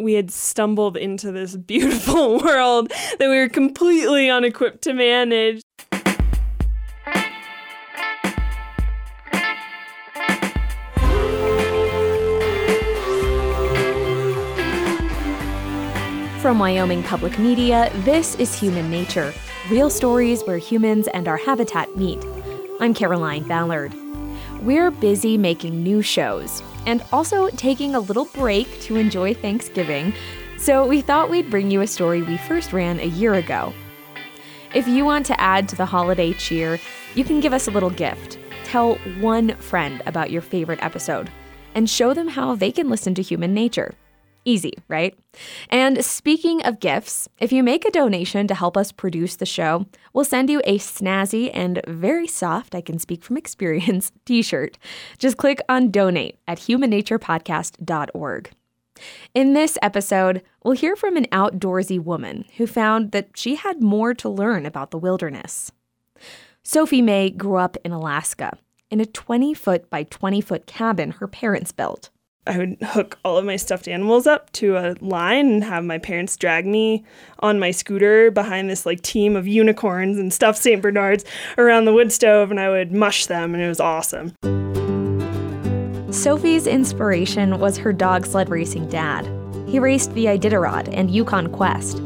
we had stumbled into this beautiful world that we were completely unequipped to manage. From Wyoming Public Media, this is Human Nature real stories where humans and our habitat meet. I'm Caroline Ballard. We're busy making new shows and also taking a little break to enjoy Thanksgiving, so we thought we'd bring you a story we first ran a year ago. If you want to add to the holiday cheer, you can give us a little gift. Tell one friend about your favorite episode and show them how they can listen to human nature. Easy, right? And speaking of gifts, if you make a donation to help us produce the show, we'll send you a snazzy and very soft, I can speak from experience, t shirt. Just click on donate at humannaturepodcast.org. In this episode, we'll hear from an outdoorsy woman who found that she had more to learn about the wilderness. Sophie May grew up in Alaska in a 20 foot by 20 foot cabin her parents built. I would hook all of my stuffed animals up to a line and have my parents drag me on my scooter behind this like team of unicorns and stuffed St. Bernards around the wood stove and I would mush them and it was awesome. Sophie's inspiration was her dog sled racing dad. He raced the Iditarod and Yukon Quest.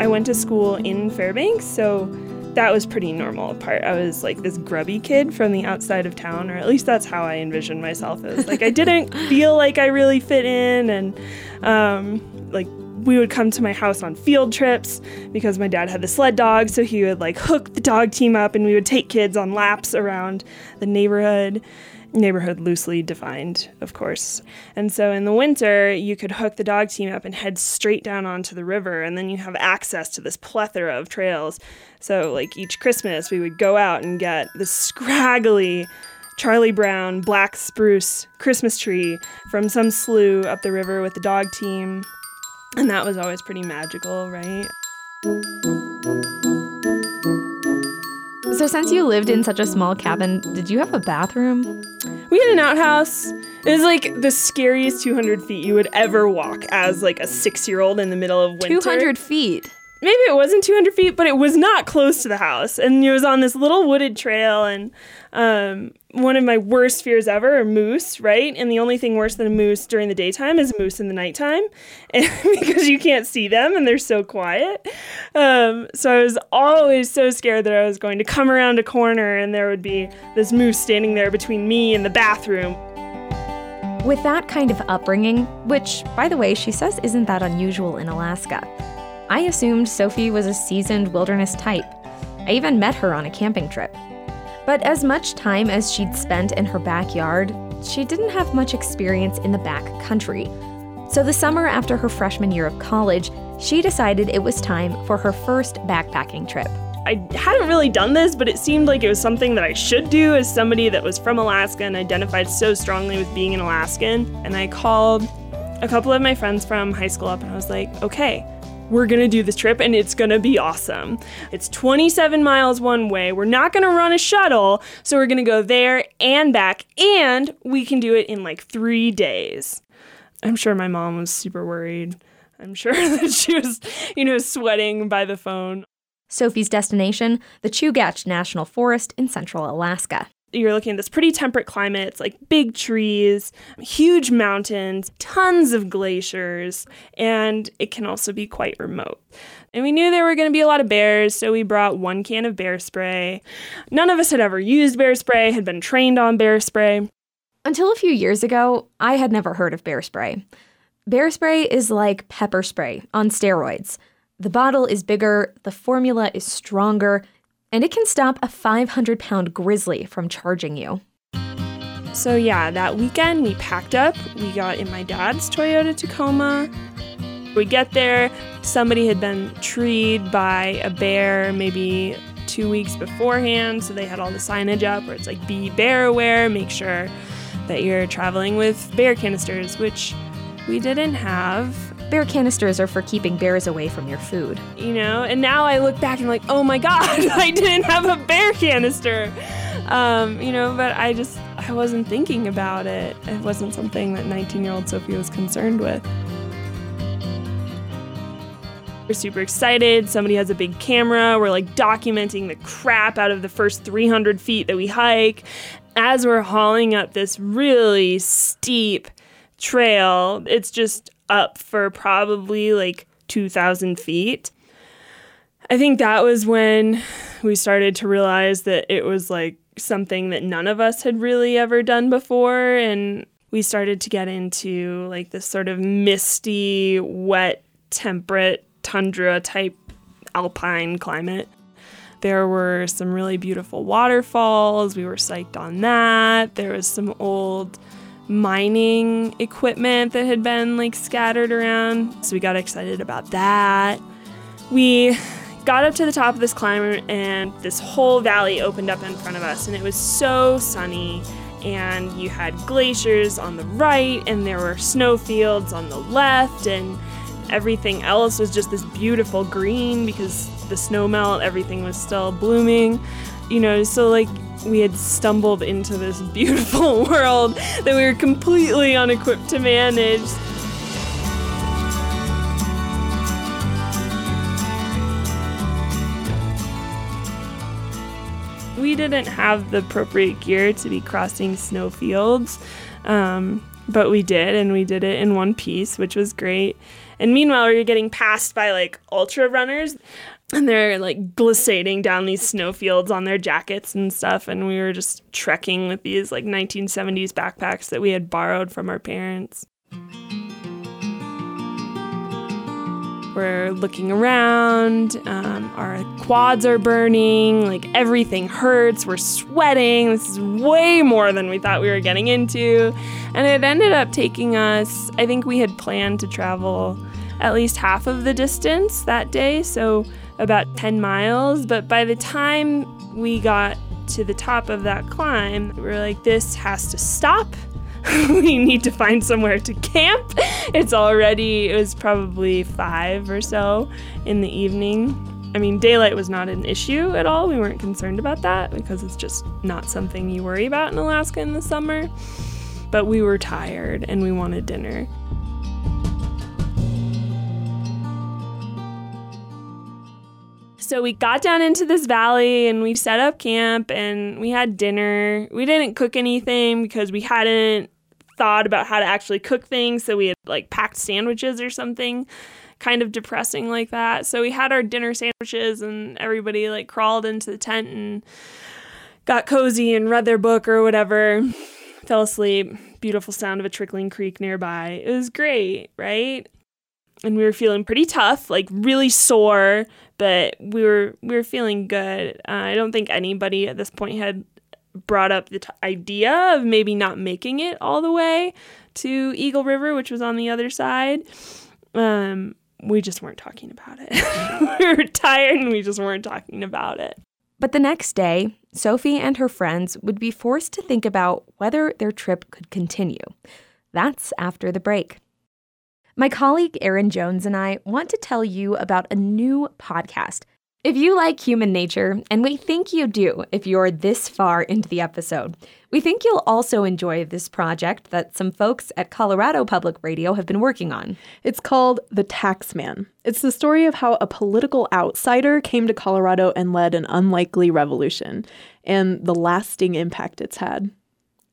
I went to school in Fairbanks, so that was pretty normal part. I was like this grubby kid from the outside of town, or at least that's how I envisioned myself as. Like I didn't feel like I really fit in, and um, like we would come to my house on field trips because my dad had the sled dog, so he would like hook the dog team up, and we would take kids on laps around the neighborhood neighborhood loosely defined, of course. And so in the winter, you could hook the dog team up and head straight down onto the river, and then you have access to this plethora of trails. So, like each Christmas, we would go out and get this scraggly Charlie Brown black spruce Christmas tree from some slough up the river with the dog team. And that was always pretty magical, right? So, since you lived in such a small cabin, did you have a bathroom? We had an outhouse. It was like the scariest 200 feet you would ever walk as like a six year old in the middle of winter. 200 feet maybe it wasn't 200 feet, but it was not close to the house. And it was on this little wooded trail. And um, one of my worst fears ever are moose, right? And the only thing worse than a moose during the daytime is a moose in the nighttime because you can't see them and they're so quiet. Um, so I was always so scared that I was going to come around a corner and there would be this moose standing there between me and the bathroom. With that kind of upbringing, which, by the way, she says isn't that unusual in Alaska, I assumed Sophie was a seasoned wilderness type. I even met her on a camping trip. But as much time as she'd spent in her backyard, she didn't have much experience in the back country. So the summer after her freshman year of college, she decided it was time for her first backpacking trip. I hadn't really done this, but it seemed like it was something that I should do as somebody that was from Alaska and identified so strongly with being an Alaskan. And I called a couple of my friends from high school up and I was like, okay, we're gonna do this trip and it's gonna be awesome. It's 27 miles one way. We're not gonna run a shuttle, so we're gonna go there and back, and we can do it in like three days. I'm sure my mom was super worried. I'm sure that she was, you know, sweating by the phone. Sophie's destination, the Chugach National Forest in central Alaska you're looking at this pretty temperate climate. It's like big trees, huge mountains, tons of glaciers, and it can also be quite remote. And we knew there were going to be a lot of bears, so we brought one can of bear spray. None of us had ever used bear spray, had been trained on bear spray. Until a few years ago, I had never heard of bear spray. Bear spray is like pepper spray on steroids. The bottle is bigger, the formula is stronger, and it can stop a 500 pound grizzly from charging you. So, yeah, that weekend we packed up. We got in my dad's Toyota Tacoma. We get there, somebody had been treed by a bear maybe two weeks beforehand. So, they had all the signage up where it's like, be bear aware, make sure that you're traveling with bear canisters, which we didn't have. Bear canisters are for keeping bears away from your food. You know, and now I look back and I'm like, oh my god, I didn't have a bear canister. Um, you know, but I just, I wasn't thinking about it. It wasn't something that 19 year old Sophie was concerned with. We're super excited. Somebody has a big camera. We're like documenting the crap out of the first 300 feet that we hike. As we're hauling up this really steep trail, it's just up for probably like 2,000 feet. I think that was when we started to realize that it was like something that none of us had really ever done before. And we started to get into like this sort of misty, wet, temperate tundra type alpine climate. There were some really beautiful waterfalls. We were psyched on that. There was some old mining equipment that had been like scattered around. So we got excited about that. We got up to the top of this climber and this whole valley opened up in front of us and it was so sunny and you had glaciers on the right and there were snowfields on the left and everything else was just this beautiful green because the snow melt everything was still blooming you know so like we had stumbled into this beautiful world that we were completely unequipped to manage we didn't have the appropriate gear to be crossing snow fields, um, but we did, and we did it in one piece, which was great. And meanwhile, we were getting passed by like ultra runners, and they're like glissading down these snowfields on their jackets and stuff. And we were just trekking with these like 1970s backpacks that we had borrowed from our parents. We're looking around. Um, our quads are burning. Like everything hurts. We're sweating. This is way more than we thought we were getting into. And it ended up taking us, I think we had planned to travel at least half of the distance that day. So about 10 miles. But by the time we got to the top of that climb, we were like, this has to stop we need to find somewhere to camp. It's already, it was probably five or so in the evening. I mean, daylight was not an issue at all. We weren't concerned about that because it's just not something you worry about in Alaska in the summer. But we were tired and we wanted dinner. So we got down into this valley and we set up camp and we had dinner. We didn't cook anything because we hadn't thought about how to actually cook things. So we had like packed sandwiches or something kind of depressing like that. So we had our dinner sandwiches and everybody like crawled into the tent and got cozy and read their book or whatever. Fell asleep. Beautiful sound of a trickling creek nearby. It was great, right? And we were feeling pretty tough, like really sore, but we were we were feeling good. Uh, I don't think anybody at this point had brought up the t- idea of maybe not making it all the way to Eagle River, which was on the other side. Um, we just weren't talking about it. we were tired and we just weren't talking about it. But the next day, Sophie and her friends would be forced to think about whether their trip could continue. That's after the break. My colleague Erin Jones and I want to tell you about a new podcast if you like human nature, and we think you do if you're this far into the episode, we think you'll also enjoy this project that some folks at Colorado Public Radio have been working on. It's called The Taxman. It's the story of how a political outsider came to Colorado and led an unlikely revolution, and the lasting impact it's had.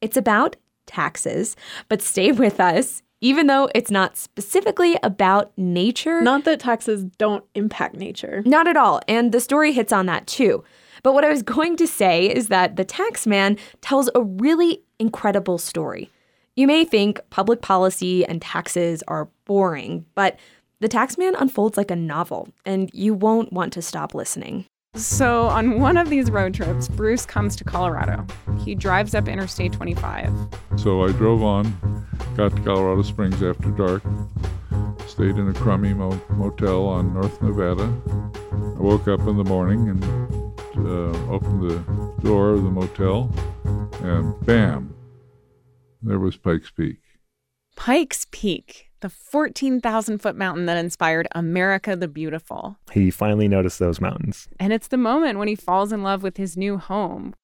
It's about taxes, but stay with us even though it's not specifically about nature. Not that taxes don't impact nature. Not at all. And the story hits on that too. But what I was going to say is that the tax man tells a really incredible story. You may think public policy and taxes are boring, but the tax man unfolds like a novel, and you won't want to stop listening. So, on one of these road trips, Bruce comes to Colorado. He drives up Interstate 25. So I drove on, got to Colorado Springs after dark, stayed in a crummy mo- motel on North Nevada. I woke up in the morning and uh, opened the door of the motel, and bam, there was Pikes Peak. Pikes Peak the 14,000 foot mountain that inspired America the Beautiful. He finally noticed those mountains. And it's the moment when he falls in love with his new home.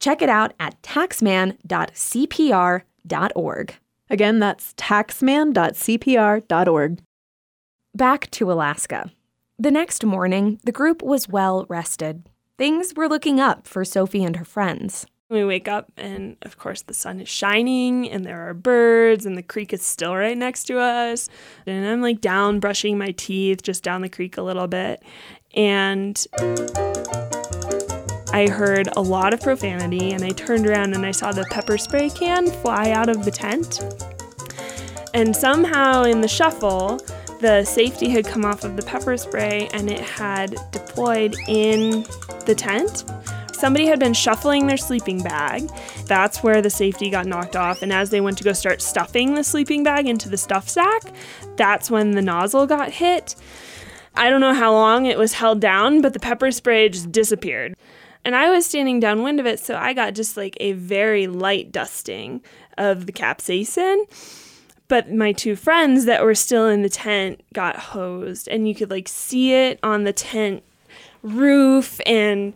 Check it out at taxman.cpr.org. Again, that's taxman.cpr.org. Back to Alaska. The next morning, the group was well rested. Things were looking up for Sophie and her friends. We wake up, and of course, the sun is shining, and there are birds, and the creek is still right next to us. And I'm like down brushing my teeth just down the creek a little bit. And I heard a lot of profanity, and I turned around and I saw the pepper spray can fly out of the tent. And somehow, in the shuffle, the safety had come off of the pepper spray and it had deployed in the tent. Somebody had been shuffling their sleeping bag. That's where the safety got knocked off. And as they went to go start stuffing the sleeping bag into the stuff sack, that's when the nozzle got hit. I don't know how long it was held down, but the pepper spray just disappeared. And I was standing downwind of it, so I got just like a very light dusting of the capsaicin. But my two friends that were still in the tent got hosed, and you could like see it on the tent roof, and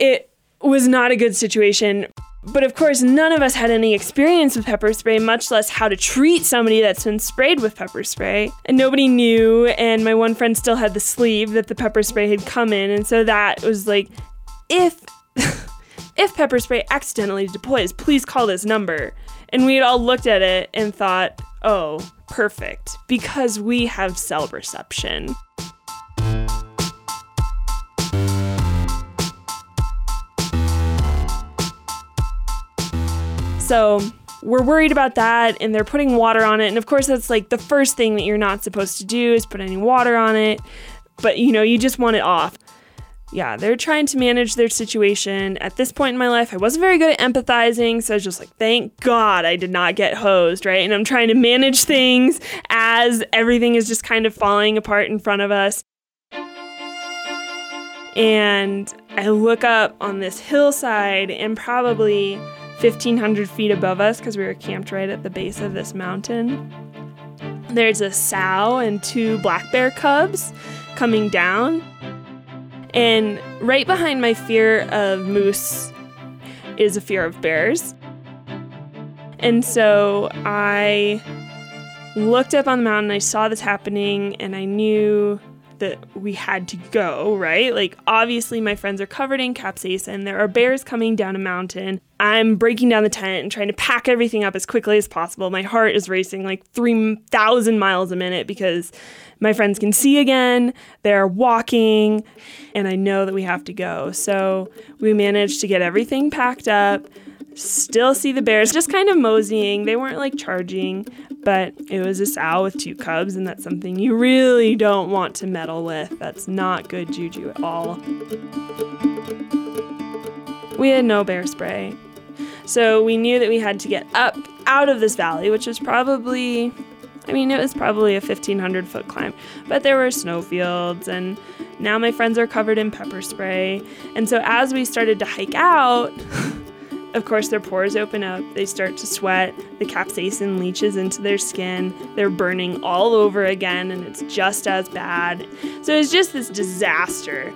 it was not a good situation. But of course, none of us had any experience with pepper spray, much less how to treat somebody that's been sprayed with pepper spray. And nobody knew, and my one friend still had the sleeve that the pepper spray had come in, and so that was like if if pepper spray accidentally deploys, please call this number. And we had all looked at it and thought, oh, perfect, because we have cell reception. So we're worried about that and they're putting water on it. And of course, that's like the first thing that you're not supposed to do is put any water on it. But you know, you just want it off yeah, they're trying to manage their situation. At this point in my life, I wasn't very good at empathizing, so I was just like, thank God I did not get hosed, right? And I'm trying to manage things as everything is just kind of falling apart in front of us. And I look up on this hillside, and probably 1,500 feet above us, because we were camped right at the base of this mountain, there's a sow and two black bear cubs coming down and right behind my fear of moose is a fear of bears. And so I looked up on the mountain, I saw this happening, and I knew that we had to go, right? Like, obviously, my friends are covered in capsaicin. There are bears coming down a mountain. I'm breaking down the tent and trying to pack everything up as quickly as possible. My heart is racing like 3,000 miles a minute because my friends can see again. They're walking, and I know that we have to go. So we managed to get everything packed up. Still see the bears just kind of moseying. They weren't like charging, but it was a sow with two cubs, and that's something you really don't want to meddle with. That's not good juju at all. We had no bear spray. So we knew that we had to get up out of this valley, which was probably I mean, it was probably a 1500 foot climb, but there were snowfields, and now my friends are covered in pepper spray. And so as we started to hike out, of course, their pores open up, they start to sweat, the capsaicin leaches into their skin, they're burning all over again, and it's just as bad. So it's just this disaster.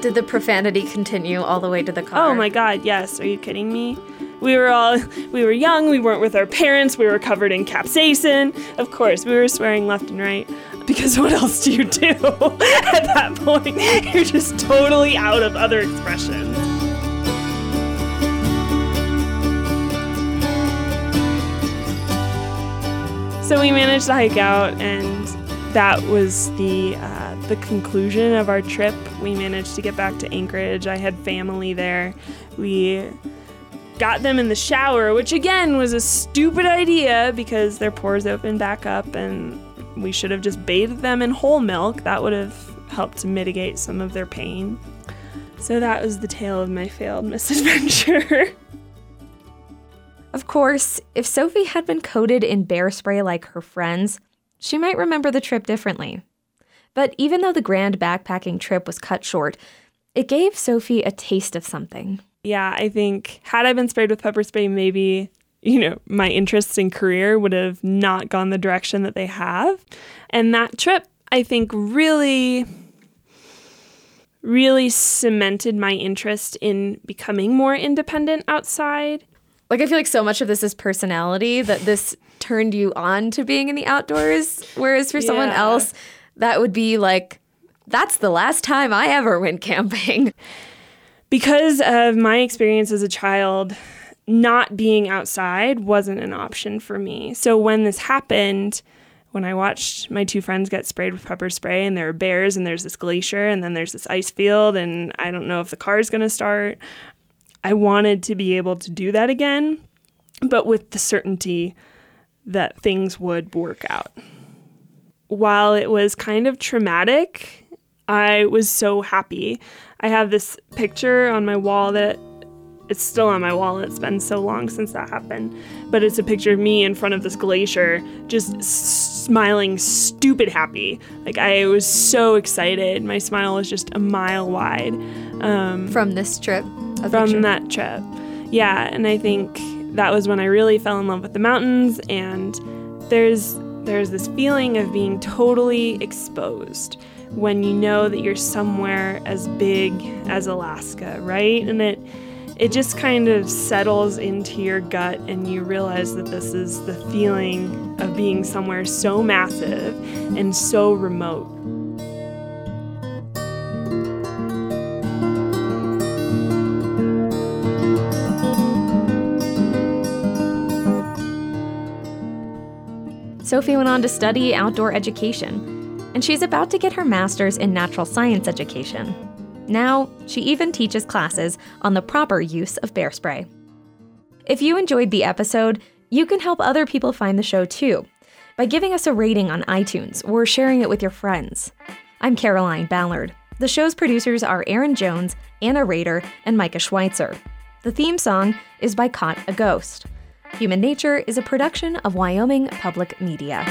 Did the profanity continue all the way to the car? Oh my god, yes. Are you kidding me? We were all we were young, we weren't with our parents, we were covered in capsaicin. Of course, we were swearing left and right. Because what else do you do at that point? You're just totally out of other expressions. So we managed to hike out, and that was the uh, the conclusion of our trip. We managed to get back to Anchorage. I had family there. We got them in the shower, which again was a stupid idea because their pores opened back up and we should have just bathed them in whole milk. That would have helped to mitigate some of their pain. So that was the tale of my failed misadventure. of course, if Sophie had been coated in bear spray like her friends, she might remember the trip differently. But even though the grand backpacking trip was cut short, it gave Sophie a taste of something yeah, I think had I been sprayed with pepper spray, maybe, you know, my interests in career would have not gone the direction that they have. And that trip, I think, really really cemented my interest in becoming more independent outside. Like, I feel like so much of this is personality that this turned you on to being in the outdoors. Whereas for someone else, that would be like, that's the last time I ever went camping. Because of my experience as a child, not being outside wasn't an option for me. So when this happened, when I watched my two friends get sprayed with pepper spray and there are bears and there's this glacier and then there's this ice field and I don't know if the car is going to start, I wanted to be able to do that again, but with the certainty that things would work out. While it was kind of traumatic, I was so happy. I have this picture on my wall that it's still on my wall. It's been so long since that happened. But it's a picture of me in front of this glacier, just smiling, stupid happy. Like I was so excited. My smile was just a mile wide um, From this trip. A from picture. that trip. Yeah, and I think that was when I really fell in love with the mountains. And there's there's this feeling of being totally exposed when you know that you're somewhere as big as Alaska, right? And it it just kind of settles into your gut and you realize that this is the feeling of being somewhere so massive and so remote. Sophie went on to study outdoor education, and she's about to get her master's in natural science education. Now, she even teaches classes on the proper use of bear spray. If you enjoyed the episode, you can help other people find the show too by giving us a rating on iTunes or sharing it with your friends. I'm Caroline Ballard. The show's producers are Aaron Jones, Anna Rader, and Micah Schweitzer. The theme song is by Caught a Ghost. Human Nature is a production of Wyoming Public Media.